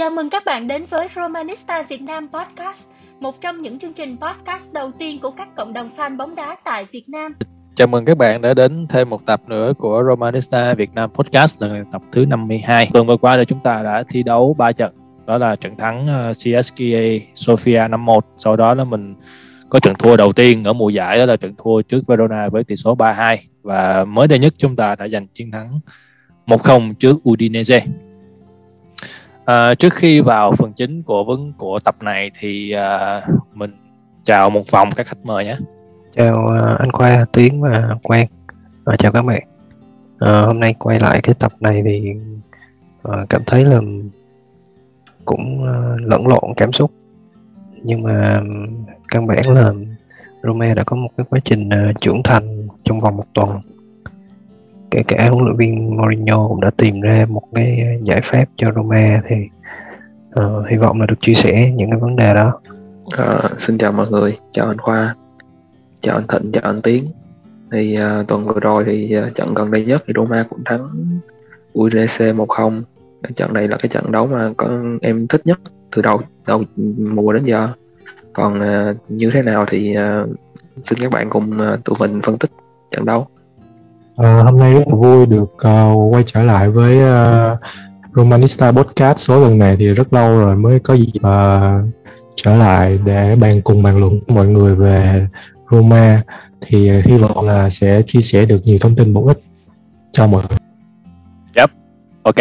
Chào mừng các bạn đến với Romanista Việt Nam Podcast, một trong những chương trình podcast đầu tiên của các cộng đồng fan bóng đá tại Việt Nam. Chào mừng các bạn đã đến thêm một tập nữa của Romanista Việt Nam Podcast là tập thứ 52. Tuần vừa qua thì chúng ta đã thi đấu 3 trận. Đó là trận thắng ờ, CSKA Sofia 5-1. Sau đó là mình có trận thua đầu tiên ở mùa giải đó là trận thua trước Verona với tỷ số 3-2 và mới đây nhất chúng ta đã giành chiến thắng 1-0 trước Udinese. À, trước khi vào phần chính của vấn của tập này thì à, mình chào một vòng các khách mời nhé. Chào ờ, anh Khoa, Tiến và Quang. À, chào các bạn. À, hôm nay quay lại cái tập này thì à, cảm thấy là cũng à, lẫn lộn cảm xúc. Nhưng mà căn bản là Rome đã có một cái quá trình à, trưởng thành trong vòng một tuần. Kể cả huấn luyện viên Mourinho cũng đã tìm ra một cái giải pháp cho Roma thì uh, hy vọng là được chia sẻ những cái vấn đề đó. À, xin chào mọi người, chào anh Khoa chào anh Thịnh, chào anh Tiến. Thì uh, tuần vừa rồi thì uh, trận gần đây nhất thì Roma cũng thắng Udinese 1-0 trận này là cái trận đấu mà con em thích nhất từ đầu đầu mùa đến giờ. Còn uh, như thế nào thì uh, xin các bạn cùng uh, tụi mình phân tích trận đấu à, hôm nay rất là vui được uh, quay trở lại với uh, Romanista Podcast số lần này thì rất lâu rồi mới có dịp uh, trở lại để bàn cùng bàn luận với mọi người về Roma thì hy vọng là sẽ chia sẻ được nhiều thông tin bổ ích cho mọi người. Yep, ok.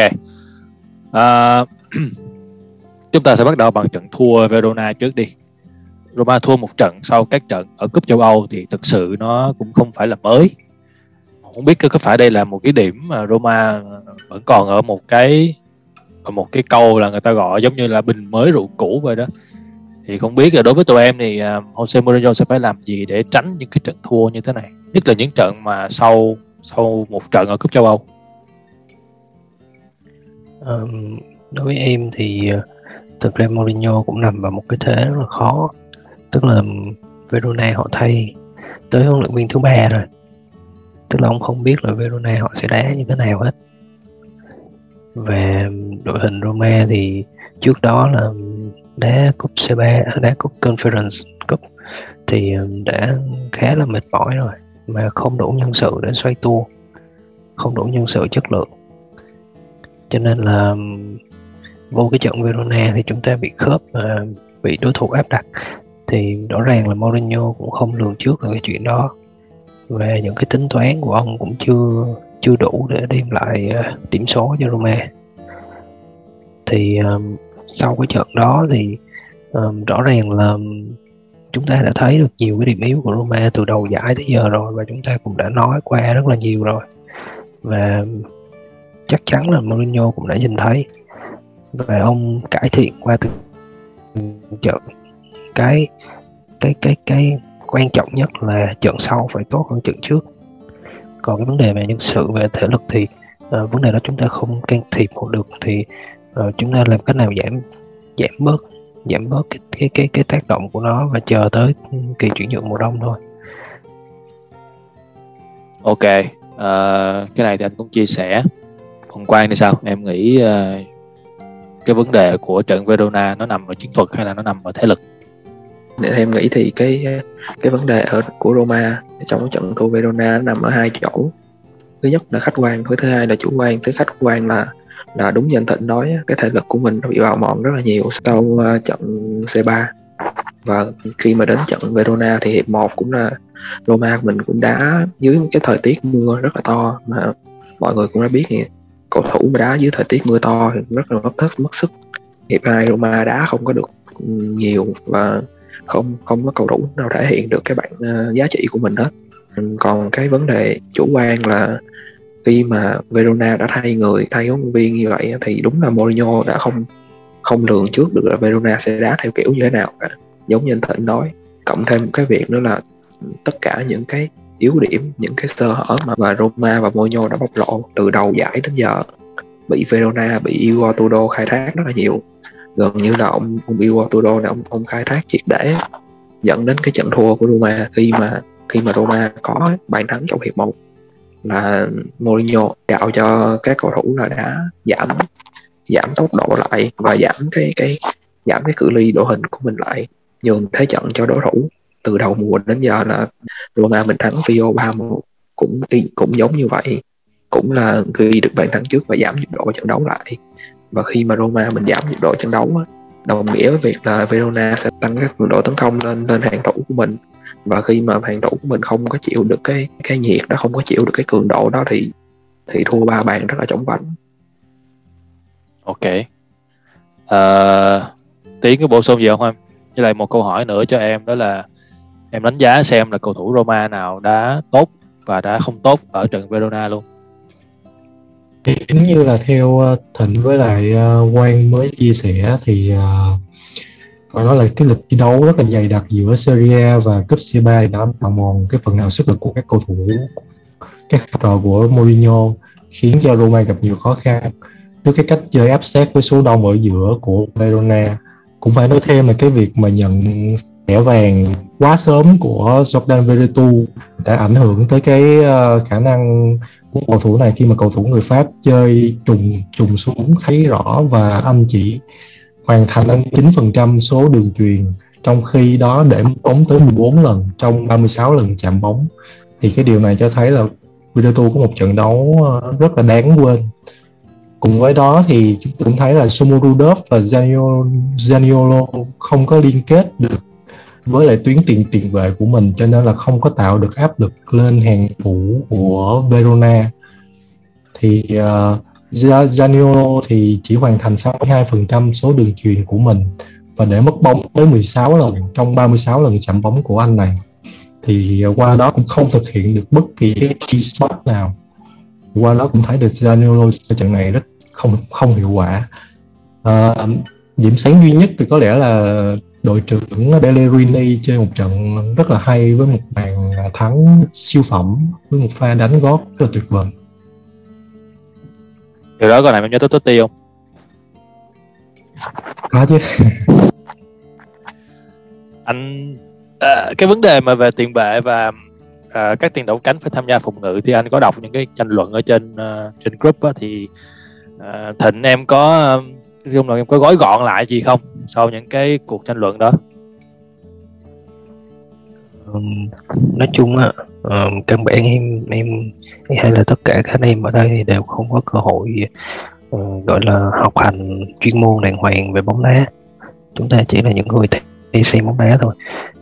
Uh, chúng ta sẽ bắt đầu bằng trận thua Verona trước đi. Roma thua một trận sau các trận ở cúp châu Âu thì thực sự nó cũng không phải là mới. Không biết có phải đây là một cái điểm mà Roma vẫn còn ở một cái ở một cái câu là người ta gọi giống như là bình mới rượu cũ vậy đó. Thì không biết là đối với tụi em thì à, Jose Mourinho sẽ phải làm gì để tránh những cái trận thua như thế này? Nhất là những trận mà sau sau một trận ở cúp châu Âu. Um, đối với em thì à, thực ra Mourinho cũng nằm vào một cái thế rất là khó. Tức là Verona họ thay tới huấn luyện viên thứ ba rồi tức là ông không biết là Verona họ sẽ đá như thế nào hết. Về đội hình Roma thì trước đó là đá cúp C3 à, đá cúp Conference Cup thì đã khá là mệt mỏi rồi, mà không đủ nhân sự để xoay tua, không đủ nhân sự chất lượng. Cho nên là vô cái trận Verona thì chúng ta bị khớp và bị đối thủ áp đặt. Thì rõ ràng là Mourinho cũng không lường trước được cái chuyện đó và những cái tính toán của ông cũng chưa chưa đủ để đem lại ờ, điểm số cho Roma. Thì um, sau cái trận đó thì um, rõ ràng là chúng ta đã thấy được nhiều cái điểm yếu của Roma từ đầu giải tới giờ rồi và chúng ta cũng đã nói qua rất là nhiều rồi. Và chắc chắn là Mourinho cũng đã nhìn thấy và ông cải thiện qua từng trận. Cái cái cái cái quan trọng nhất là trận sau phải tốt hơn trận trước. Còn cái vấn đề về nhân sự về thể lực thì uh, vấn đề đó chúng ta không can thiệp được thì uh, chúng ta làm cách nào giảm giảm bớt giảm bớt cái cái cái cái tác động của nó và chờ tới kỳ chuyển nhượng mùa đông thôi. Ok uh, cái này thì anh cũng chia sẻ. Còn quan thì sao? Em nghĩ uh, cái vấn đề của trận Verona nó nằm ở chiến thuật hay là nó nằm ở thể lực? Để em nghĩ thì cái cái vấn đề ở của Roma trong cái trận thua Verona nằm ở hai chỗ. Thứ nhất là khách quan thứ hai là chủ quan. Thứ khách quan là là đúng như anh Thịnh nói cái thể lực của mình nó bị bào mòn rất là nhiều sau uh, trận C3 và khi mà đến trận Verona thì hiệp 1 cũng là Roma mình cũng đã dưới cái thời tiết mưa rất là to mà mọi người cũng đã biết thì cầu thủ mà đá dưới thời tiết mưa to thì rất là mất thất mất sức. Hiệp 2 Roma đá không có được nhiều và không không có cầu thủ nào thể hiện được cái bản uh, giá trị của mình hết. Ừ, còn cái vấn đề chủ quan là khi mà Verona đã thay người thay huấn luyện viên như vậy thì đúng là Mourinho đã không không lường trước được là Verona sẽ đá theo kiểu như thế nào cả. Giống như anh Thịnh nói cộng thêm cái việc nữa là tất cả những cái yếu điểm những cái sơ hở mà mà Roma và Mourinho đã bộc lộ từ đầu giải đến giờ bị Verona bị Igor Tudor khai thác rất là nhiều gần như là ông ông Iwaturo này là ông ông khai thác triệt để dẫn đến cái trận thua của Roma khi mà khi mà Roma có bàn thắng trong hiệp 1 là Mourinho đạo cho các cầu thủ là đã giảm giảm tốc độ lại và giảm cái cái, giảm cái cự ly đội hình của mình lại, nhường thế trận cho đối thủ từ đầu mùa đến giờ là Roma mình thắng Fio 3-1 cũng cũng giống như vậy, cũng là ghi được bàn thắng trước và giảm nhịp độ trận đấu lại và khi mà Roma mình giảm nhiệt độ trận đấu á, đồng nghĩa với việc là Verona sẽ tăng cái cường độ tấn công lên lên hàng thủ của mình. Và khi mà hàng thủ của mình không có chịu được cái cái nhiệt đó không có chịu được cái cường độ đó thì thì thua ba bàn rất là chóng vánh. Ok. Uh, tiến có bổ sung gì không em? Với lại một câu hỏi nữa cho em đó là em đánh giá xem là cầu thủ Roma nào đã tốt và đã không tốt ở trận Verona luôn thì chính như là theo ờ, thịnh với lại uh, quang mới chia sẻ thì ờ, uh, phải nói là cái lịch thi đấu rất là dày đặc giữa Serie A và cúp C3 thì đã bào mòn cái phần nào sức lực của các cầu thủ các trò của Mourinho khiến cho Roma gặp nhiều khó khăn. Trước cái cách chơi áp sát với số đông ở giữa của Verona cũng phải nói thêm là cái việc mà nhận thẻ vàng quá sớm của Jordan Veretout đã ảnh hưởng tới cái uh, khả năng của cầu thủ này khi mà cầu thủ người Pháp chơi trùng trùng xuống thấy rõ và anh chỉ hoàn thành 9% số đường truyền, trong khi đó để bóng tới 14 lần trong 36 lần chạm bóng, thì cái điều này cho thấy là Veretout có một trận đấu ờ, rất là đáng quên. Cùng với đó thì chúng ta cũng thấy là Somorudov và Zaniolo không có liên kết được với lại tuyến tiền tiền vệ của mình cho nên là không có tạo được áp lực lên hàng thủ của Verona. Thì ờ, uh, Zaniolo thì chỉ hoàn thành 62% số đường truyền của mình và để mất bóng tới 16 lần trong 36 lần chạm bóng của anh này thì qua đó cũng không thực hiện được bất kỳ cái chi shot nào. Qua đó cũng thấy được Zaniolo cho trận này rất không không hiệu quả. À, điểm sáng duy nhất thì có lẽ là đội trưởng Pellegrini chơi một trận rất là hay với một bàn thắng siêu phẩm với một pha đánh góp rất là tuyệt vời. Điều đó có làm em nhớ tới Totti không? Có chứ. Anh à, cái vấn đề mà về tiền vệ và à, các tiền đạo cánh phải tham gia phòng ngự thì anh có đọc những cái tranh luận ở trên uh, trên group á, thì uh, thịnh em có chung là em có gói gọn lại gì không sau những cái cuộc tranh luận đó? Um, nói chung á um, căn bản em em hay là tất cả các anh em ở đây thì đều không có cơ hội uh, gọi là học hành chuyên môn đàng hoàng về bóng đá. Chúng ta chỉ là những người đi xem bóng đá thôi.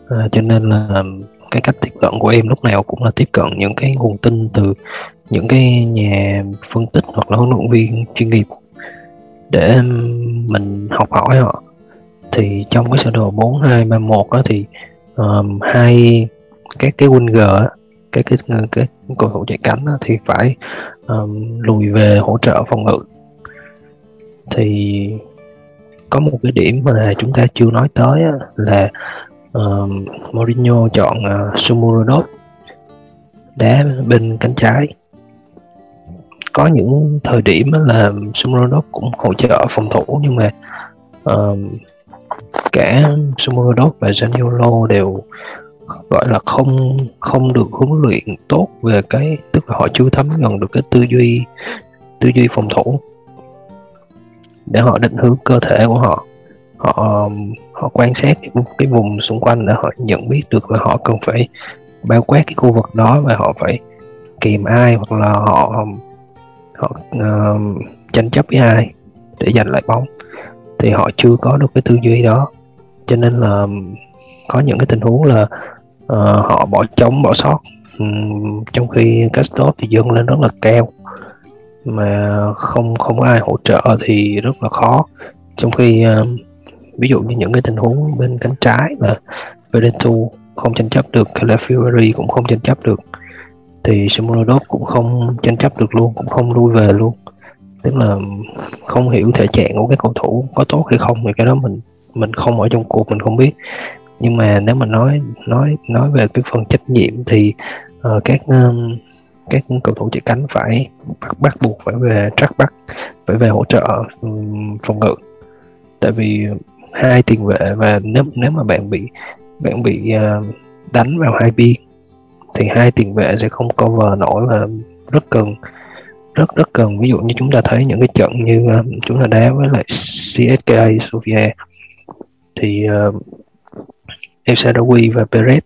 Uh, cho nên là cái cách tiếp cận của em lúc nào cũng là tiếp cận những cái nguồn tin từ những cái nhà phân tích hoặc là huấn luyện viên chuyên nghiệp để mình học hỏi họ. Thì trong cái sơ đồ 4231 đó thì um, hai cái cái ờ, winger cái cái cái, cái cầu thủ chạy cánh đó, thì phải um, lùi về hỗ trợ phòng ngự. Thì có một cái điểm mà chúng ta chưa nói tới là um, Mourinho chọn uh, Sumurodov đá bên cánh trái có những thời điểm là Sumurodov cũng hỗ trợ phòng thủ nhưng mà uh, cả Sumurodov và Zaniolo đều gọi là không không được huấn luyện tốt về cái tức là họ chưa thấm nhuần được cái tư duy tư duy phòng thủ để họ định hướng cơ thể của họ. Họ họ quan sát cái, cái vùng xung quanh để họ nhận biết được là họ cần phải bao quát cái khu vực đó và họ phải kìm ai hoặc là họ họ uh, tranh chấp với ai để giành lại bóng thì họ chưa có được cái tư duy đó. Cho nên là có những cái tình huống là uh, họ bỏ trống bỏ sót. Um, trong khi Castro thì dâng lên rất là cao mà không không có ai hỗ trợ thì rất là khó. Trong khi uh, ví dụ như những cái tình huống bên cánh trái là Veretout không tranh chấp được Calafiori cũng không tranh chấp được thì Simorodov cũng không tranh chấp được luôn cũng không lui về luôn. Tức là không hiểu thể trạng của các cầu thủ có tốt hay không thì cái đó mình mình không ở trong cuộc mình không biết. Nhưng mà nếu mà nói nói nói về cái phần trách nhiệm thì uh, các um, các cầu thủ chạy cánh phải bắt, bắt buộc phải về track bắt, phải về hỗ trợ um, phòng ngự. Tại vì hai tiền vệ và nếu nếu mà bạn bị bạn bị uh, đánh vào hai biên thì hai tiền vệ sẽ không cover nổi và rất cần rất rất cần. Ví dụ như chúng ta thấy những cái trận như uh, chúng ta đá với lại CSKA Sofia thì ờ, uh, El Sadawi và Perez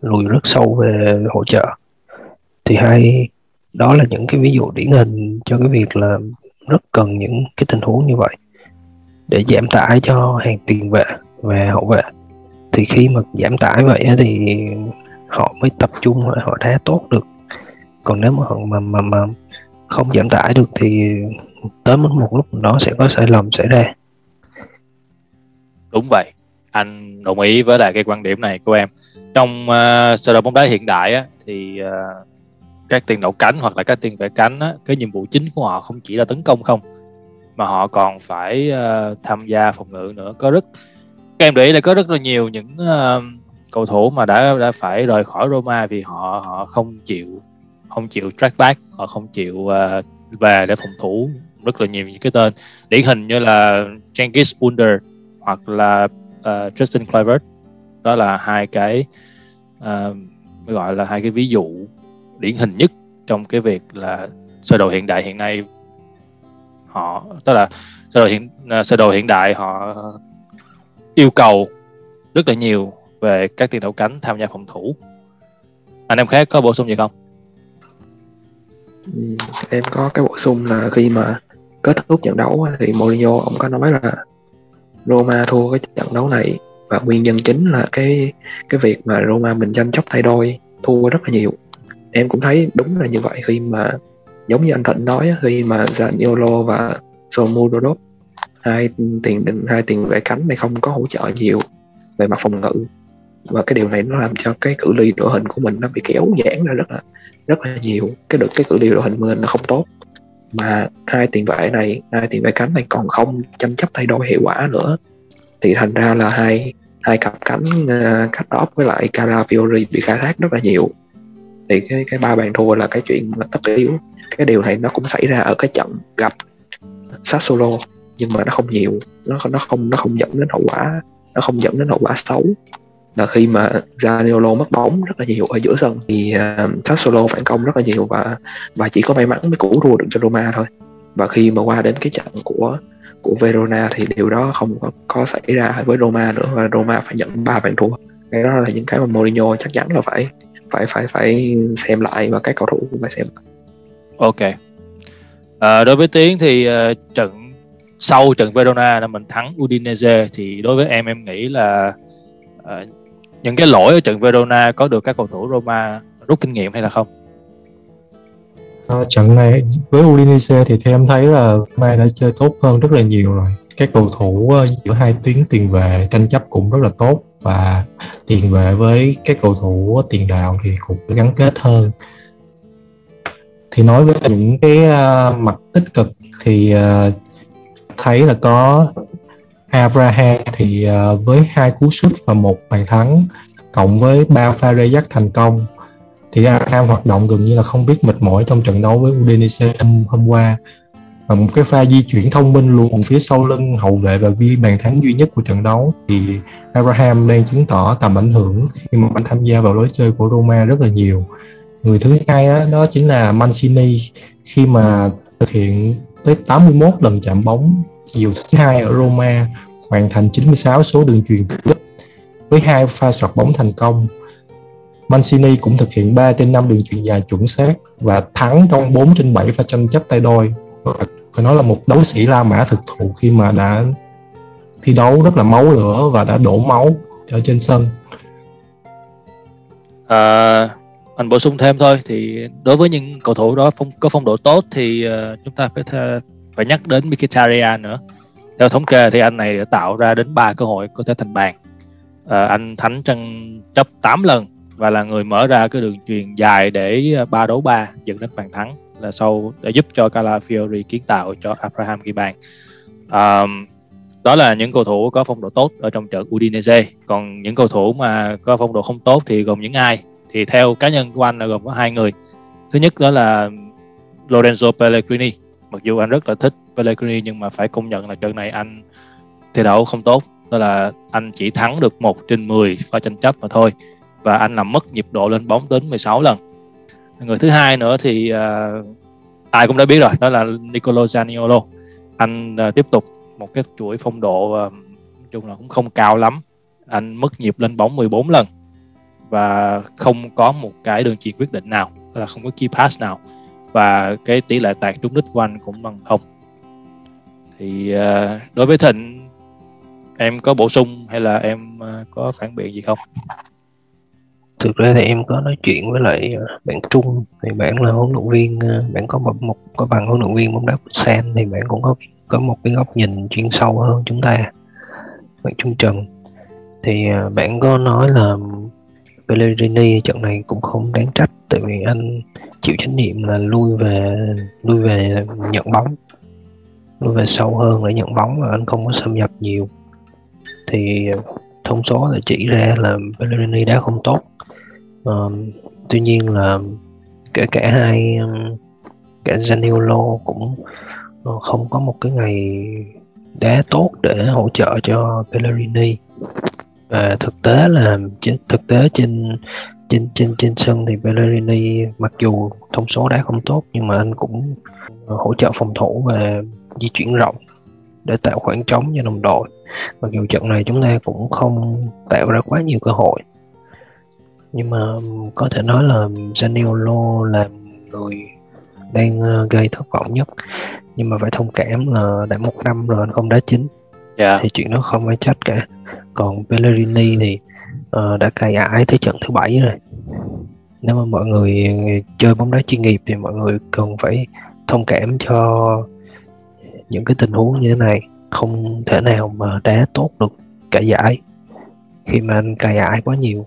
lùi rất sâu về hỗ trợ. Thì hai đó là những cái ví dụ điển hình cho cái việc là rất cần những cái tình huống như vậy để giảm tải cho hàng tiền vệ và hậu vệ. Thì khi mà giảm tải vậy thì họ mới tập trung họ đá tốt được. Còn nếu mà họ mà mà mà không giảm tải được thì tới một lúc nó sẽ có sai lầm xảy ra. Đúng vậy. Anh đồng ý với lại cái quan điểm này của em. Trong uh, sơ đồ bóng đá hiện đại á, thì uh, các tiền đạo cánh hoặc là các tiền vệ cánh á, cái nhiệm vụ chính của họ không chỉ là tấn công không mà họ còn phải uh, tham gia phòng ngự nữa. Có rất các em để ý là có rất là nhiều những uh, cầu thủ mà đã đã phải rời khỏi Roma vì họ họ không chịu không chịu track back họ không chịu uh, về để phòng thủ rất là nhiều những cái tên. Điển hình như là Cengiz Under hoặc là ờ, uh, Justin Kluivert. Đó là hai cái uh, gọi là hai cái ví dụ điển hình nhất trong cái việc là sơ đồ hiện đại hiện nay. Họ tức là sơ đồ hiện uh, sơ đồ hiện đại họ yêu cầu rất là nhiều về các tiền đạo cánh tham gia phòng thủ. Anh em khác có bổ sung gì không? Ừ, em có cái bổ sung là khi mà kết thúc trận đấu thì Mourinho ông có nói là Roma thua cái trận đấu này. Và nguyên nhân chính là cái cái việc mà Roma mình tranh chấp thay đôi thua rất là nhiều. Em cũng thấy đúng là như vậy khi mà giống như anh Thịnh nói khi mà Zaniolo và Somudorov hai tiền hai tiền vệ cánh này không có hỗ trợ nhiều về mặt phòng ngự và cái điều này nó làm cho cái cự ly đội hình của mình nó bị kéo giãn ra rất là rất là nhiều. Cái được cái cự ly đội hình của mình nó không tốt. Mà hai tiền vệ này hai tiền vệ cánh này còn không tranh chấp thay đổi hiệu quả nữa. Thì thành ra là hai hai cặp cánh uh, cắt đóp với lại Calafiori bị khai thác rất là nhiều. Thì cái cái ba bàn thua là cái chuyện là tất yếu. Cái điều này nó cũng xảy ra ở cái trận gặp Sassuolo nhưng mà nó không nhiều. Nó nó không nó không dẫn đến hậu quả nó không dẫn đến hậu quả xấu là khi mà Zaniolo mất bóng rất là nhiều ở giữa sân thì uh, Sassuolo phản công rất là nhiều và và chỉ có may mắn mới cứu thua được cho Roma thôi. Và khi mà qua đến cái trận của của Verona thì điều đó không có, có xảy ra với Roma nữa và Roma phải nhận ba bàn thua. Cái đó là những cái mà Mourinho chắc chắn là phải phải phải phải xem lại và các cầu thủ cũng phải xem ok. À, đối với tiến thì uh, trận sau trận Verona là mình thắng Udinese thì đối với em em nghĩ là uh, những cái lỗi ở trận Verona có được các cầu thủ Roma rút kinh nghiệm hay là không? À, trận này với Udinese thì theo em thấy là Roma đã chơi tốt hơn rất là nhiều rồi. Các cầu thủ ờ, giữa hai tuyến tiền vệ tranh chấp cũng rất là tốt và tiền vệ với các cầu thủ ờ, tiền đạo thì cũng gắn kết hơn. Thì nói với những cái uh, mặt tích cực thì uh, thấy là có Abraham thì uh, với hai cú sút và một bàn thắng cộng với ba pha rê dắt thành công thì Abraham hoạt động gần như là không biết mệt mỏi trong trận đấu với Udinese hôm, hôm qua. Và một cái pha di chuyển thông minh luôn phía sau lưng hậu vệ và ghi bàn thắng duy nhất của trận đấu thì Abraham đang chứng tỏ tầm ảnh hưởng khi mà anh tham gia vào lối chơi của Roma rất là nhiều. Người thứ hai đó, đó chính là Mancini khi mà thực hiện tới 81 lần chạm bóng chiều thứ hai ở Roma hoàn thành 96 số đường truyền với hai pha soạt bóng thành công. Mancini cũng thực hiện 3 trên 5 đường truyền dài chuẩn xác và thắng trong 4 trên 7 pha tranh chấp tay đôi. Phải nói là một đấu sĩ La Mã thực thụ khi mà đã thi đấu rất là máu lửa và đã đổ máu ở trên sân. À, anh bổ sung thêm thôi thì đối với những cầu thủ đó phong, có phong độ tốt thì uh, chúng ta phải th- phải nhắc đến Mkhitaryan nữa. Theo thống kê thì anh này đã tạo ra đến 3 cơ hội có thể thành bàn. À, anh thánh tranh chấp 8 lần và là người mở ra cái đường truyền dài để ờ, ba đấu ba dẫn đến bàn thắng là sau để giúp cho Calafiori kiến tạo cho Abraham ghi bàn. À, đó là những cầu thủ có phong độ tốt ở trong trận Udinese. Còn những cầu thủ mà có phong độ không tốt thì gồm những ai? Thì theo cá nhân của anh là gồm có hai người. Thứ nhất đó là Lorenzo Pellegrini mặc dù anh rất là thích Pellegrini nhưng mà phải công nhận là trận này anh thi đấu không tốt. Đó là anh chỉ thắng được một trên 10 pha tranh chấp mà thôi. Và anh làm mất nhịp độ lên bóng đến 16 lần. Người thứ hai nữa thì uh, ai cũng đã biết rồi đó là Nicolo Zaniolo. Anh uh, tiếp tục một cái chuỗi phong độ uh, chung là cũng không cao lắm. Anh mất nhịp lên bóng 14 lần. Và không có một cái đường chuyền quyết định nào. Là không có key pass nào và cái tỷ lệ tạt trúng đích của anh cũng bằng không. Thì uh, đối với thịnh em có bổ sung hay là em uh, có phản biện gì không? Thực ra thì em có nói chuyện với lại ờ, bạn Trung thì bạn là huấn luyện viên bạn có một, một có bằng huấn luyện viên bóng đá Sen thì bạn cũng có có một cái góc nhìn chuyên sâu hơn chúng ta bạn Trung Trần. Thì bạn có nói là Pellegrini trận này cũng không đáng trách tại vì anh chịu trách nhiệm là lui về lui về nhận bóng. Lui về sâu hơn để nhận bóng mà anh không có xâm nhập nhiều. Thì thông số là chỉ ra là Pellegrini đá không tốt. À, tuy nhiên là kể cả hai cả Zaniolo cũng ờ, không có một cái ngày đá tốt để hỗ trợ cho Pellegrini. Và thực tế là thực tế trên trên trên trên sân thì Bellerini mặc dù thông số đá không tốt nhưng mà anh cũng hỗ trợ phòng thủ và di chuyển rộng để tạo khoảng trống cho đồng đội. Mặc dù trận này chúng ta cũng không tạo ra quá nhiều cơ hội. Nhưng mà có thể nói là Zaniolo là người đang ờ, gây thất vọng nhất. Nhưng mà phải thông cảm là đã một năm rồi anh không đá chính. Yeah. thì chuyện đó không phải trách cả. Còn Pellegrini thì uh, đã cày ải tới trận thứ bảy rồi. Nếu mà mọi người chơi bóng đá chuyên nghiệp thì mọi người cần phải thông cảm cho những cái tình huống như thế này. Không thể nào mà đá tốt được cả giải khi mà anh cày ải quá nhiều.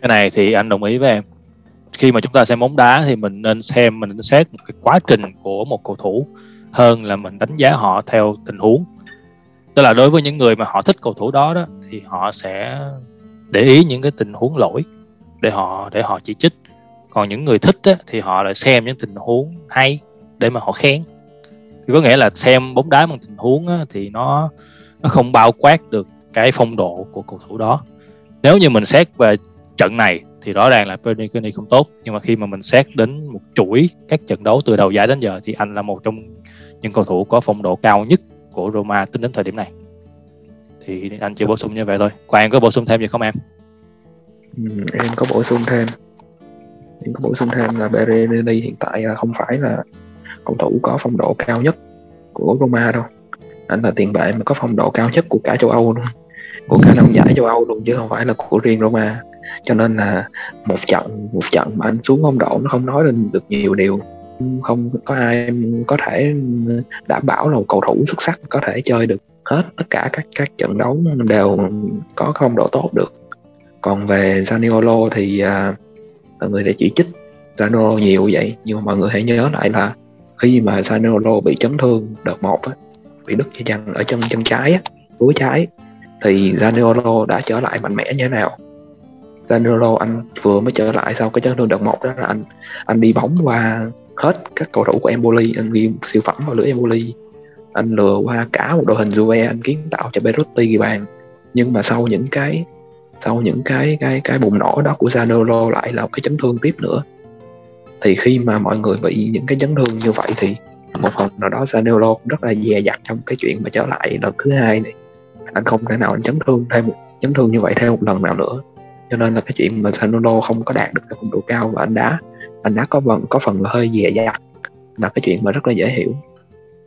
Cái này thì anh đồng ý với em. Khi mà chúng ta xem bóng đá thì mình nên xem mình nên xét một cái quá trình của một cầu thủ hơn là mình đánh giá họ theo tình huống. Tức là đối với những người mà họ thích cầu thủ đó đó thì họ sẽ để ý những cái tình huống lỗi để họ để họ chỉ trích. Còn những người thích á, thì họ lại xem những tình huống hay để mà họ khen. Thì có nghĩa là xem bóng đá bằng tình huống á, thì nó nó không bao quát được cái phong độ của cầu thủ đó. Nếu như mình xét về trận này thì rõ ràng là Pellegrini không tốt nhưng mà khi mà mình xét đến một chuỗi các trận đấu từ đầu giải đến giờ thì anh là một trong những cầu thủ có phong độ cao nhất của Roma tính đến thời điểm này thì anh chỉ bổ sung như vậy thôi. Quan có bổ sung thêm gì không em? Ừ, em có bổ sung thêm. Em có bổ sung thêm là Bereni hiện tại là không phải là cầu thủ có phong độ cao nhất của Roma đâu. Anh là tiền vệ mà có phong độ cao nhất của cả châu Âu luôn. Của cả năm giải châu Âu luôn chứ không phải là của riêng Roma. Cho nên là một trận một trận mà anh xuống phong độ nó không nói lên được nhiều điều. Không có ai có thể đảm bảo là một cầu thủ xuất sắc có thể chơi được hết tất cả các các trận đấu đều có phong độ tốt được. Còn về Zaniolo thì à, mọi người đã chỉ trích Zaniolo nhiều vậy nhưng mà mọi người hãy nhớ lại là khi mà Zaniolo bị chấn thương đợt một á, bị đứt dây chằng ở chân chân trái á, túi trái thì Zaniolo đã trở lại mạnh mẽ như thế nào? Zaniolo anh vừa mới trở lại sau cái chấn thương đợt một đó là anh anh đi bóng qua hết các cầu thủ của Empoli anh ghi siêu phẩm vào lưới Empoli anh lừa qua cả một đội hình Juve, anh kiến tạo cho Berotti ghi bàn nhưng mà sau những cái, sau những cái cái cái bùng nổ đó của Zanolo lại là một cái chấn thương tiếp nữa. Thì khi mà mọi người bị những cái chấn thương như vậy thì một phần nào đó Zanolo cũng rất là dè dặt trong cái chuyện mà trở lại lần thứ hai này. Anh không thể nào anh chấn thương thêm một, chấn thương như vậy thêm một lần nào nữa. Cho nên là cái chuyện mà Zanolo không có đạt được cái phong độ cao và anh đá anh đá có phần có phần là hơi dè dặt. Là cái chuyện mà rất là dễ hiểu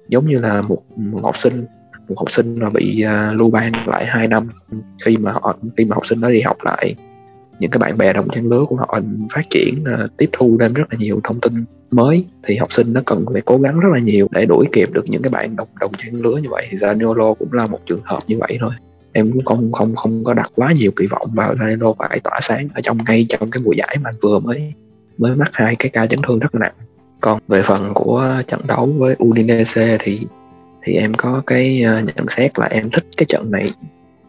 giống như là một, một học sinh một học sinh mà bị uh, lưu ban lại 2 năm. Khi mà họ khi mà học sinh đó đi học lại những cái bạn bè đồng trang lứa của họ phát triển uh, tiếp thu thêm rất là nhiều thông tin mới thì học sinh nó cần phải cố gắng rất là nhiều để đuổi kịp được những cái bạn đồng đồng trang lứa như vậy. Thì Zaniolo cũng là một trường hợp như vậy thôi. Em cũng không không không có đặt quá nhiều kỳ vọng vào Zaniolo phải tỏa sáng ở trong ngay trong cái mùa giải mà anh vừa mới mới mắc hai cái ca chấn thương rất là nặng còn về phần của trận đấu với Udinese thì thì em có cái à, nhận xét là em thích cái trận này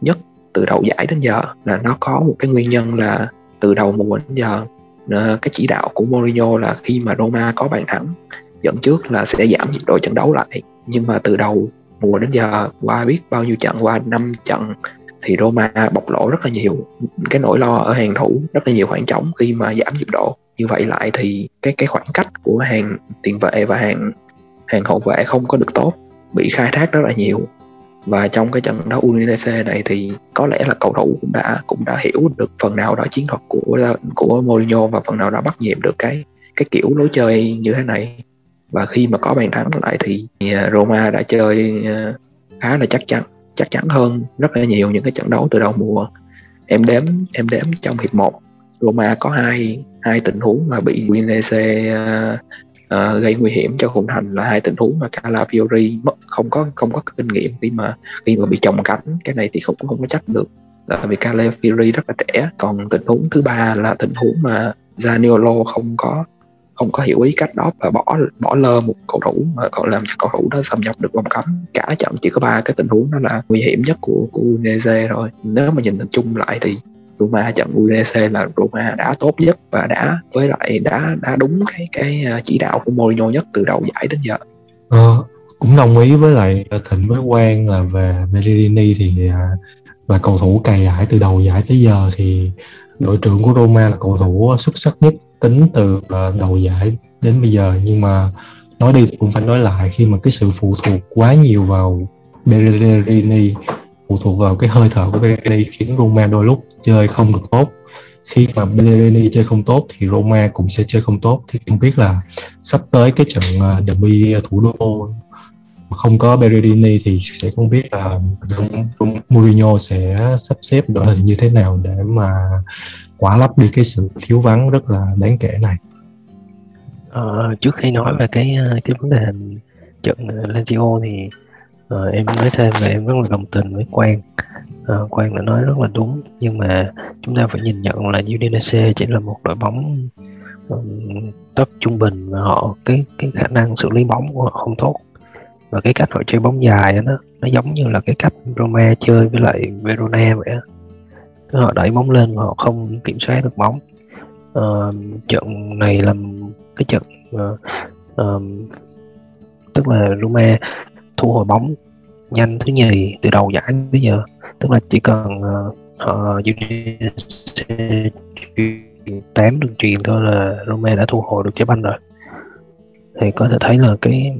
nhất từ đầu giải đến giờ. Là nó có một cái nguyên nhân là từ đầu mùa đến giờ à, cái chỉ đạo của Mourinho là khi mà Roma có bàn thắng, dẫn trước là sẽ giảm nhịp độ trận đấu lại. Nhưng mà từ đầu mùa đến giờ, qua biết bao nhiêu trận, qua năm trận, thì Roma bộc lộ rất là nhiều cái nỗi lo ở hàng thủ, rất là nhiều khoảng trống khi mà giảm nhịp độ như vậy lại thì cái cái khoảng cách của hàng tiền vệ và hàng hàng hậu vệ không có được tốt, bị khai thác rất là nhiều. Và trong cái trận đấu Udinese này thì có lẽ là cầu thủ cũng đã cũng đã hiểu được phần nào đó chiến thuật của của Mourinho và phần nào đó bắt nhịp được cái cái kiểu lối chơi như thế này. Và khi mà có bàn thắng lại thì à, Roma đã chơi à, khá là chắc chắn chắc chắn hơn rất là nhiều những cái trận đấu từ đầu mùa. Em đếm em đếm trong hiệp 1 Roma có hai hai tình huống mà bị Udinese uh, uh, gây nguy hiểm cho khung thành là hai tình huống mà Calafiori mất không có không có kinh nghiệm khi mà khi mà bị chồng cánh. Cái này thì không không có chắc được là vì Calafiori rất là trẻ. Còn tình huống thứ ba là tình huống mà Zaniolo không có không có hiểu ý cách đó và bỏ bỏ lơ một cầu thủ mà còn làm cho cầu thủ đó xâm nhập được vòng cấm. Cả trận chỉ có ba cái tình huống đó là nguy hiểm nhất của của Udinese rồi nếu mà nhìn chung lại thì Roma trận Udinese là Roma đã tốt nhất và đã với lại đã đã đúng cái cái à, chỉ đạo của Mourinho nhất từ đầu giải đến giờ. Ờ, cũng đồng ý với lại Thịnh với Quang là về Pellegrini thì à, là cầu thủ cày giải từ đầu giải tới giờ thì đội trưởng của Roma là cầu thủ xuất sắc nhất tính từ à, đầu giải đến bây giờ nhưng mà nói đi cũng phải nói lại khi mà cái sự phụ thuộc quá nhiều vào Pellegrini phụ thuộc vào cái hơi thở của Pellegrini khiến Roma đôi lúc chơi không được tốt khi mà Pellegrini chơi không tốt thì Roma cũng sẽ chơi không tốt thì không biết là sắp tới cái trận à, derby thủ đô không có Pellegrini thì sẽ không biết là Mourinho sẽ sắp xếp đội hình như thế nào để mà khỏa lấp đi cái sự thiếu vắng rất là đáng kể này. Ờ, trước khi nói về cái à, cái vấn đề trận Lazio thì à, em nói thêm là em rất là đồng tình với Quang. À, Quang đã nói rất là đúng nhưng mà chúng ta phải nhìn nhận là Udinese chỉ là một đội bóng um, top trung bình và họ cái cái khả năng xử lý bóng của họ không tốt. Và cái cách họ chơi bóng dài đó nó giống như là cái cách Roma chơi với lại Verona vậy á. Họ đẩy bóng lên và họ không kiểm soát được bóng. À, trận này là cái trận uh, um, tức là Roma thu hồi bóng nhanh thứ nhì từ đầu giải tới giờ. Tức là chỉ cần ờ, ờ, họ uh, tám đường truyền thôi là Roma đã thu hồi được trái banh rồi. Thì có thể thấy là cái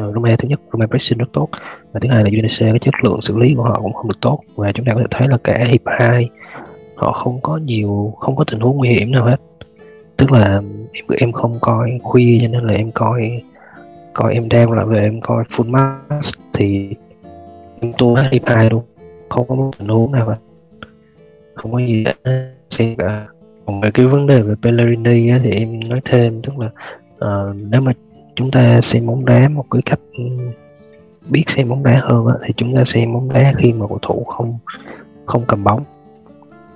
uh, Roma thứ nhất Roma pressing rất tốt. Và thứ hai là Udinese cái chất lượng xử lý của họ cũng không được tốt. Và chúng ta có thể thấy là cả hiệp 2 họ không có nhiều không có tình huống nguy hiểm nào hết. Tức là em em không coi khuya cho nên là em coi coi em đem lại về em coi full mask thì em tua hết hiệp hai luôn. Không có một tình huống nào mà không có gì xem cả. Còn về cái vấn đề về Pellegrini á, thì em nói thêm tức là uh, nếu mà chúng ta xem bóng đá một cái cách ừ, biết xem bóng đá hơn á, thì chúng ta xem bóng đá khi mà cầu thủ không không cầm bóng.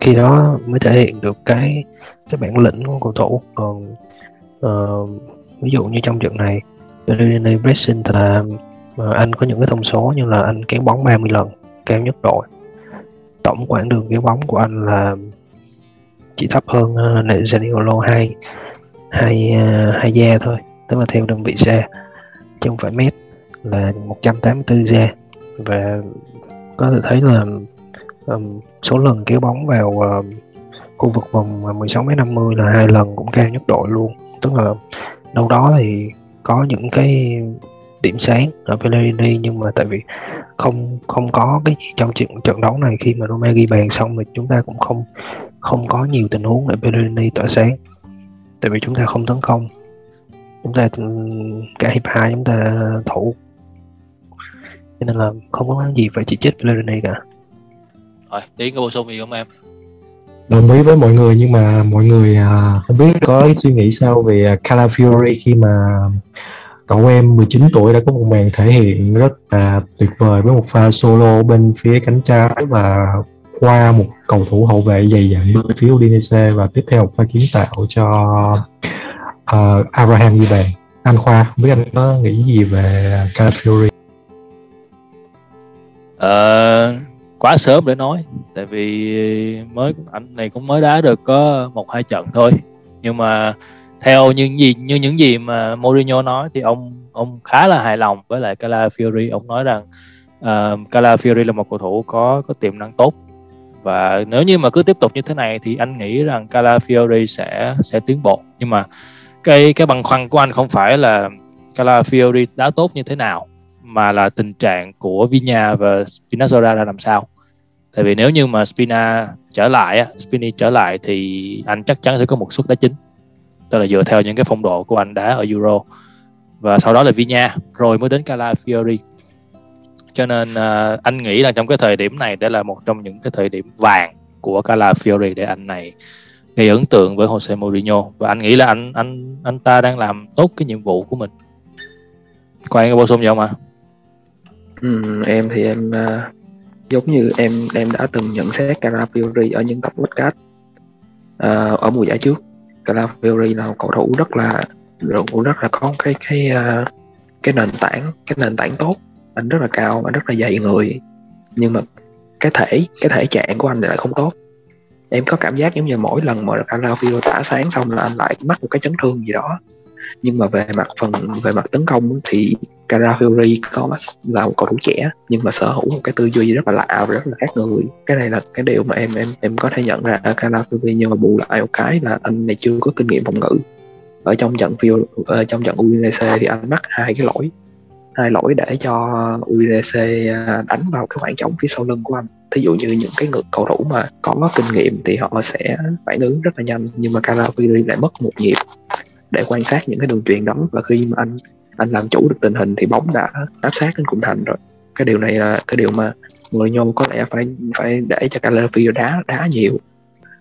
Khi đó mới thể hiện được cái cái bản lĩnh của cầu thủ. Còn uh, ví dụ như trong trận này Pellegrini pressing là ờ, anh có những cái thông số như là anh kéo bóng 30 lần cao nhất đội tổng quãng đường kéo bóng của anh là chỉ thấp hơn uh, Zaniolo hai hai ờ, hai gia thôi tức là theo đơn vị xe chứ không phải mét là 184 gia và có thể thấy là um, số lần kéo bóng vào uh, khu vực vòng 16 m 50 là hai lần cũng cao nhất đội luôn. Tức là đâu đó thì có những cái điểm sáng ở Pellegrini nhưng mà tại vì không không có cái gì trong trận trận đấu này. Khi mà Roma ghi bàn xong thì chúng ta cũng không không có nhiều tình huống để Pellegrini tỏa sáng. Tại vì chúng ta không tấn công. Chúng ta ừ, cả hiệp hai chúng ta thủ. Cho nên là không có gì phải chỉ trích Pellegrini cả. Rồi tiến có bổ sung gì không em? Đồng ý với mọi người nhưng mà mọi người à, không biết có suy nghĩ sao về à, Calafiori khi mà cậu em 19 tuổi đã có một màn thể hiện rất là tuyệt vời với một pha solo bên phía cánh trái và qua một cầu thủ hậu vệ dày dặn bên phía Udinese và tiếp theo một pha kiến tạo cho uh, Abraham ghi bàn anh Khoa không biết anh có nghĩ gì về Calafiori uh, ờ, quá sớm để nói. Tại vì mới anh này cũng mới đá được có một hai trận thôi. Nhưng mà theo những gì như những gì mà Mourinho nói thì ông ông khá là hài lòng với lại Calafiori. Ông nói rằng uh, Calafiori là một cầu thủ có có tiềm năng tốt. Và nếu như mà cứ tiếp tục như thế này thì anh nghĩ rằng Calafiori sẽ sẽ tiến bộ. Nhưng mà cái cái băn khoăn của anh không phải là Calafiori đá tốt như thế nào mà là tình trạng của Vinha và Spinazzola ra làm sao tại vì nếu như mà Spina trở lại Spini trở lại thì anh chắc chắn sẽ có một suất đá chính. Đó là dựa theo những cái phong độ của anh đá ở Euro. Và sau đó là Vinha rồi mới đến Calafiori cho nên uh, anh nghĩ là trong cái thời điểm này đây là một trong những cái thời điểm vàng của Calafiori để anh này gây ấn tượng với Jose Mourinho. Và anh nghĩ là anh anh anh ta đang làm tốt cái nhiệm vụ của mình. Có có bổ sung gì không ạ? Ừ, em thì em uh, giống như em em đã từng nhận xét Calafiori ở những tập podcast uh, ở mùa giải trước. Calafiori là một cầu thủ rất là rất là có cái cái uh, cái nền tảng cái nền tảng tốt. Anh rất là cao anh rất là dày người. Nhưng mà cái thể cái thể trạng của anh lại không tốt. Em có cảm giác giống như mỗi lần mà Calafiori tả sáng xong là anh lại mắc một cái chấn thương gì đó. Nhưng mà về mặt phần về mặt tấn công thì Calafiori có là một cầu thủ trẻ, nhưng mà sở hữu một cái tư duy rất là lạ và rất là khác người. Cái này là cái điều mà em em em có thể nhận ra ở Calafiori nhưng mà bù lại một cái là anh này chưa có kinh nghiệm phòng ngự. Ở trong trận phiêu ở trong trận Udinese thì anh mắc hai cái lỗi. Hai lỗi để cho Udinese à, đánh vào cái khoảng trống phía sau lưng của anh. Thí dụ như những cái người cầu thủ mà có kinh nghiệm thì họ sẽ phản ứng rất là nhanh, nhưng mà Calafiori lại mất một nhịp để quan sát những cái đường truyền đó. Và khi mà anh anh làm chủ được tình hình thì bóng đã áp sát đến cùng thành rồi. Cái điều này là cái điều mà người nhôm có lẽ phải phải để cho Calafiori đá đá nhiều.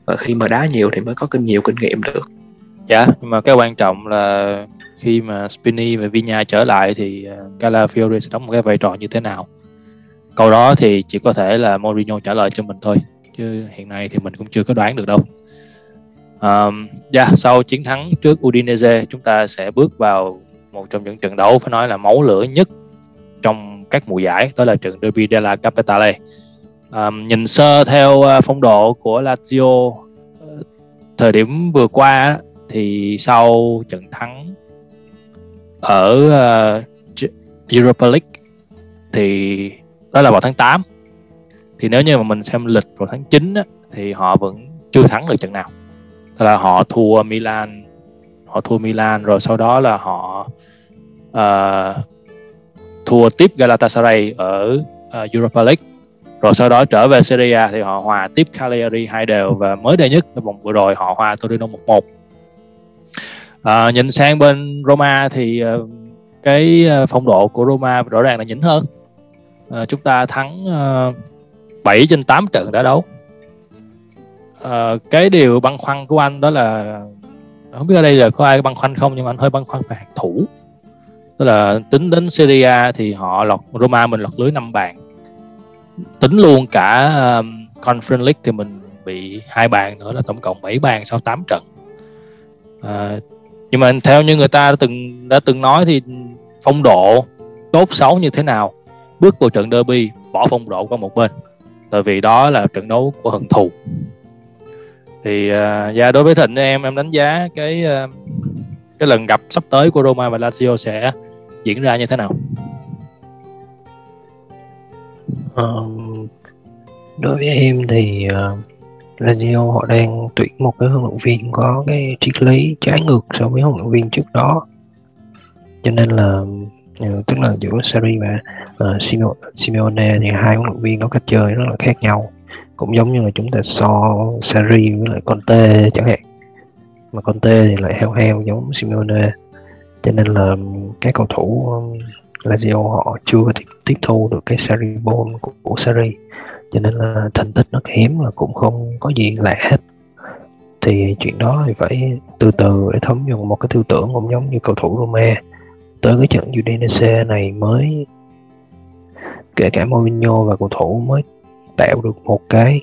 Và khi mà đá nhiều thì mới có kinh nhiều kinh nghiệm được. Dạ nhưng mà cái quan trọng là khi mà Spini và Vinha trở lại thì ờ, Calafiori sẽ đóng một cái vai trò như thế nào. Câu đó thì chỉ có thể là Mourinho trả lời cho mình thôi chứ hiện nay thì mình cũng chưa có đoán được đâu. Um, yeah, dạ, sau chiến thắng trước Udinese chúng ta sẽ bước vào một trong những trận đấu phải nói là máu lửa nhất trong các mùa giải đó là trận Derby della Capitale. Um, nhìn sơ theo ờ, phong độ của Lazio ờ, thời điểm vừa qua thì sau trận thắng ở uh, Europa League thì đó là vào tháng 8 thì nếu như mà mình xem lịch vào tháng 9 á, thì họ vẫn chưa thắng được trận nào. Tức là họ thua Milan họ thua Milan rồi sau đó là họ uh, thua tiếp Galatasaray ở uh, Europa League. Rồi sau đó trở về Serie A thì họ hòa tiếp Cagliari hai đều và mới đây nhất ở vòng vừa rồi họ hòa Torino 1-1 à, ờ, nhìn sang bên Roma thì uh, cái phong độ của Roma rõ ràng là nhỉnh hơn. À, chúng ta thắng uh, 7 trên 8 trận đã đấu. À, cái điều băn khoăn của anh đó là không biết ở đây là có ai băn khoăn không nhưng mà anh hơi băn khoăn về hàng thủ tức là tính đến Serie A thì họ lọt Roma mình lọt lưới năm bàn. Tính luôn cả um, Conference League thì mình bị hai bàn nữa là tổng cộng 7 bàn sau 8 trận. À, nhưng mà theo như người ta đã từng đã từng nói thì phong độ tốt xấu như thế nào? Bước vào trận derby bỏ phong độ qua một bên. Tại vì đó là trận đấu của hận thù. Thì uh, và đối với thịnh em em đánh giá cái uh, cái lần gặp sắp tới của Roma và Lazio sẽ diễn ra như thế nào? Um, đối với em thì ờ, uh, Lazio họ đang tuyển một cái huấn luyện viên có cái triết lý trái ngược so với huấn luyện viên trước đó. Cho nên là uh, tức là giữa Sarri và uh, Simeone thì hai huấn luyện viên có cách chơi rất là khác nhau. Cũng giống như là chúng ta so Sarri với lại Conte chẳng hạn. Mà Conte thì lại heo heo giống Simeone cho nên là các cầu thủ um, Lazio họ chưa có tiếp, tiếp thu được cái Serie ball của, của Sarri cho nên là thành tích nó kém là cũng không có gì lạ hết. Thì chuyện đó thì phải từ từ để thấm nhuần một cái tư tưởng cũng giống như cầu thủ Roma. Tới cái trận Udinese này mới kể cả Mourinho và cầu thủ mới tạo được một cái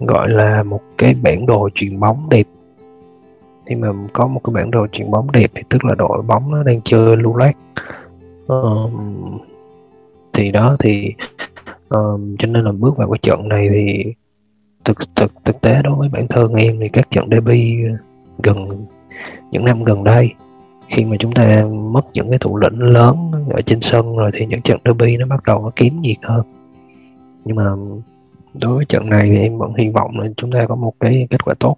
gọi là một cái bản đồ truyền bóng đẹp khi mà có một cái bản đồ chuyển bóng đẹp thì tức là đội bóng nó đang chơi lưu loát. Um, thì đó thì um, cho nên là bước vào cái trận này thì thực thực thực tế đối với bản thân em thì các trận derby gần những năm gần đây khi mà chúng ta mất những cái thủ lĩnh lớn ở trên sân rồi thì những trận derby nó bắt đầu nó kiếm nhiệt hơn. Nhưng mà đối với trận này thì em vẫn hy vọng là chúng ta có một cái kết quả tốt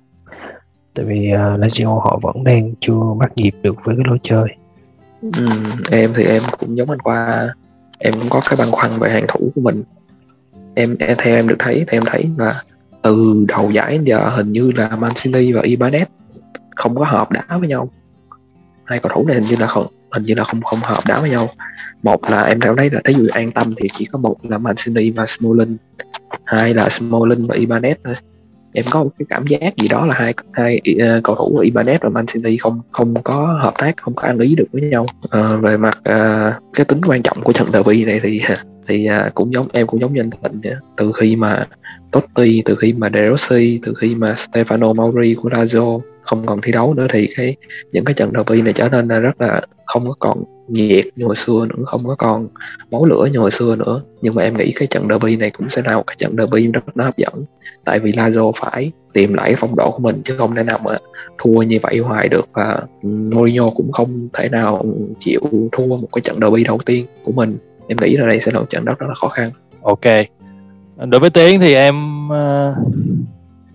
tại vì uh, Lazio họ vẫn đang chưa bắt nhịp được với cái lối chơi. Ừ, em thì em cũng giống anh qua. Em cũng có cái băn khoăn về hàng thủ của mình. Em, em theo em được thấy thì em thấy là từ đầu giải đến giờ hình như là Mancini và Ibanez không có hợp đá với nhau. Hai cầu thủ này hình như là không hình như là không không hợp đá với nhau. Một là em cảm thấy là thấy dù an tâm thì chỉ có một là Mancini và smolin hai là smolin và Ibanez thôi em có một cái cảm giác gì đó là hai hai uh, cầu thủ Ibanez và Man City không không có hợp tác không có ăn ý được với nhau. Uh, về mặt uh, cái tính quan trọng của trận derby này thì thì à, cũng giống em cũng giống như anh Thịnh vậy. từ khi mà Totti từ khi mà De Rossi từ khi mà Stefano Mauri của Lazio không còn thi đấu nữa thì cái những cái trận derby này trở nên là rất là không có còn nhiệt như hồi xưa nữa không có còn máu lửa như hồi xưa nữa. Nhưng mà em nghĩ cái trận derby này cũng sẽ là một cái trận derby rất là hấp dẫn. Tại vì Lazio phải tìm lại phong độ của mình chứ không thể nào mà thua như vậy hoài được. Và Mourinho cũng không thể nào chịu thua một cái trận derby đầu tiên của mình em nghĩ là đây sẽ là một trận rất, rất là khó khăn. Ok. Đối với tiến thì em uh,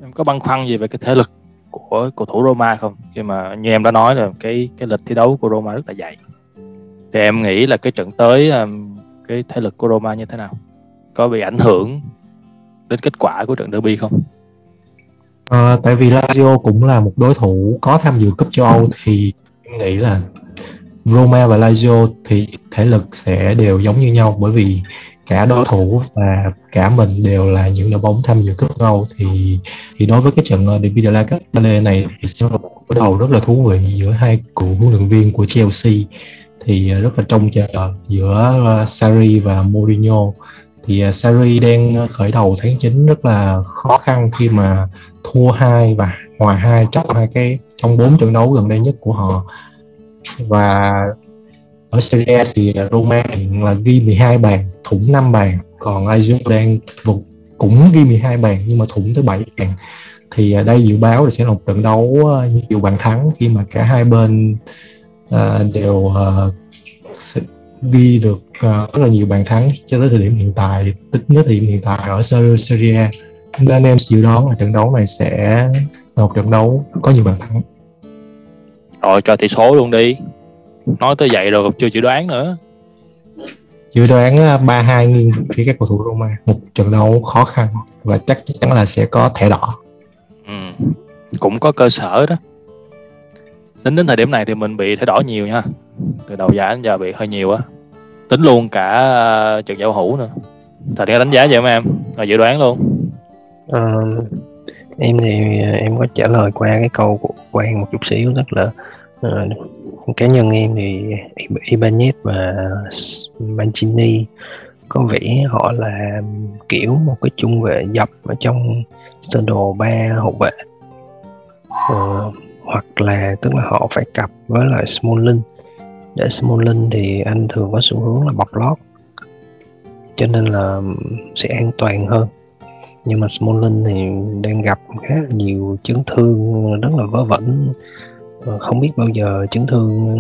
em có băn khoăn gì về cái thể lực của cầu thủ Roma không? Khi mà như em đã nói là cái cái lịch thi đấu của Roma rất là dày. Thì em nghĩ là cái trận tới um, cái thể lực của Roma như thế nào? Có bị ảnh hưởng đến kết quả của trận derby không? À, tại vì Lazio cũng là một đối thủ có tham dự cúp châu Âu thì em nghĩ là Roma và Lazio thì thể lực sẽ đều giống như nhau, bởi vì cả đối thủ và cả mình đều là những đội bóng tham dự cúp châu Âu. Thì thì đối với cái trận ờ, Derby de la Capitale này thì sẽ là một đối đầu rất là thú vị giữa hai cựu huấn luyện viên của Chelsea. Thì ờ, rất là trông chờ giữa ờ, Sarri và Mourinho. Thì Sarri đang khởi đầu tháng 9 rất là khó khăn khi mà thua hai và hòa hai trong hai cái trong bốn trận đấu gần đây nhất của họ và ở Serie A thì Roma là ghi 12 bàn thủng 5 bàn. Còn Lazio đang cũng ghi 12 bàn nhưng mà thủng tới 7 bàn. Thì à, đây dự báo là sẽ là một trận đấu à, nhiều bàn thắng khi mà cả hai bên uh, đều uh, ghi được uh, rất là nhiều bàn thắng cho tới thời điểm hiện tại tính đến thời điểm hiện tại ở Serie A nên em dự đoán là trận đấu này sẽ là một trận đấu có nhiều bàn thắng rồi cho tỷ số luôn đi. Nói tới vậy rồi chưa chịu đoán nữa. Dự đoán ba hai nghiêng phía các cầu thủ Roma. Một trận đấu khó khăn và chắc chắn là sẽ có thẻ đỏ. Ừ. cũng có cơ sở đó. Tính đến thời điểm này thì mình bị thẻ đỏ nhiều nha. Từ đầu giải đến giờ bị hơi nhiều á. Tính luôn cả uh, trận giao hữu nữa. Thật ra đánh giá vậy không em rồi dự đoán luôn. Uh, em thì à, em có trả lời qua cái câu của quan một chút xíu tức là uh, cá nhân em thì Ibanez và Mancini có vẻ họ là kiểu một cái trung vệ dập ở trong sơ đồ ba hậu vệ. Uh, hoặc là tức là họ phải cặp với lại Smalling. Để Smalling thì anh thường có xu hướng là bọc lót cho nên là sẽ an toàn hơn nhưng mà Smolin thì đang gặp khá là nhiều chấn thương rất là vớ vẩn. Ờ, không biết bao giờ chấn thương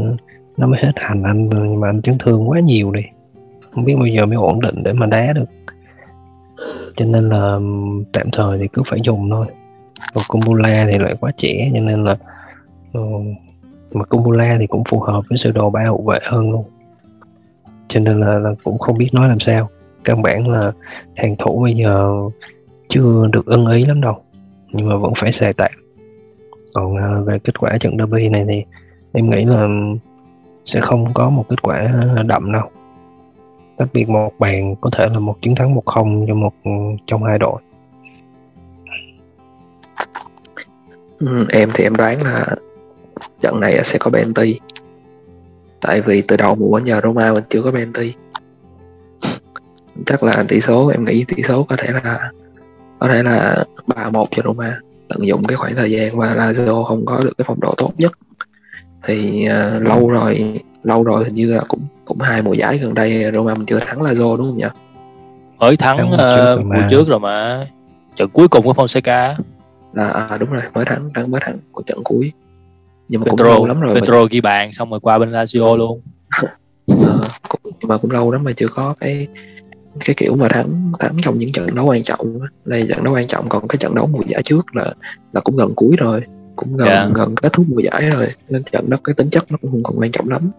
nó mới hết hành anh nhưng mà anh chấn thương quá nhiều đi. Không biết bao giờ mới ổn định để mà đá được. Cho nên là tạm thời thì cứ phải dùng thôi. Còn Kumbula thì lại quá trẻ cho nên là ờ, mà Kumbula thì cũng phù hợp với sơ đồ ba hậu vệ hơn luôn. Cho nên là, là cũng không biết nói làm sao. Căn bản là hàng thủ bây giờ chưa được ưng ý lắm đâu nhưng mà vẫn phải xài tạm. Còn uh, về kết quả trận derby này thì em nghĩ là sẽ không có một kết quả đậm đâu. Đặc biệt một bàn có thể là một chiến thắng một không cho một ừ, trong hai đội. Ừ, em thì em đoán là trận này sẽ có Benti tại vì từ đầu mùa giờ Roma mình chưa có Benti chắc là tỷ số em nghĩ tỷ số có thể là có thể là ba một cho Roma tận dụng cái khoảng thời gian mà Lazio không có được cái phong độ tốt nhất. Thì uh, lâu rồi lâu rồi hình như là cũng cũng hai mùa giải gần đây Roma mình chưa thắng Lazio đúng không nhỉ? Mới thắng uh, mùa trước rồi mà. trận cuối cùng của Fonseca. À, à đúng rồi mới thắng thắng mới thắng của trận cuối. Nhưng mà Petro, cũng lâu lắm rồi Petro ghi bàn xong rồi qua bên Lazio luôn. À, cũng, nhưng mà cũng lâu lắm mà chưa có cái cái kiểu mà thắng thắng trong những trận đấu quan trọng đây trận đấu quan trọng còn cái trận đấu mùa giải trước là là cũng gần cuối rồi cũng gần yeah. Dạ. gần kết thúc mùa giải rồi nên trận đó cái tính chất nó cũng không còn quan trọng lắm.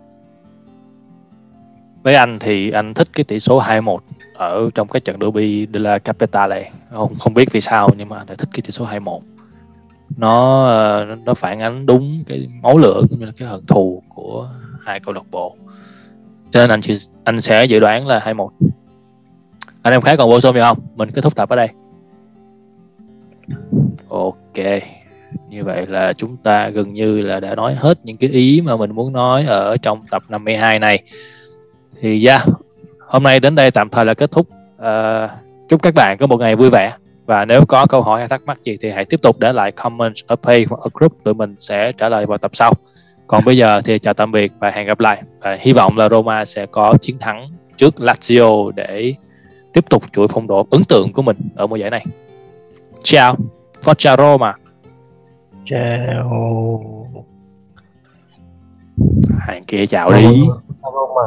Với anh thì anh thích cái tỷ số 2-1 ở trong cái trận derby de la Capitale. Không không biết vì sao nhưng mà anh lại thích cái tỷ số 2-1 nó ờ, nó phản ánh đúng cái máu lửa cũng như là cái hận thù của hai câu lạc bộ. Cho nên anh chỉ anh sẽ dự đoán là 2-1 anh em khác còn bổ sung gì không? Mình kết thúc tập ở đây. Ok. Như vậy là chúng ta gần như là đã nói hết những cái ý mà mình muốn nói ở trong tập 52 này. Thì yeah, hôm nay đến đây tạm thời là kết thúc. Uh, chúc các bạn có một ngày vui vẻ. Và nếu có câu hỏi hay thắc mắc gì thì hãy tiếp tục để lại comment ở page hoặc ở group tụi mình sẽ trả lời vào tập sau. Còn bây giờ thì chào tạm biệt và hẹn gặp lại. Và hy vọng là Roma sẽ có chiến thắng trước Lazio để tiếp tục chuỗi phong độ ấn tượng của mình ở mùa giải này. Ciao Forza Roma Ciao hàng kia chào đi. Roma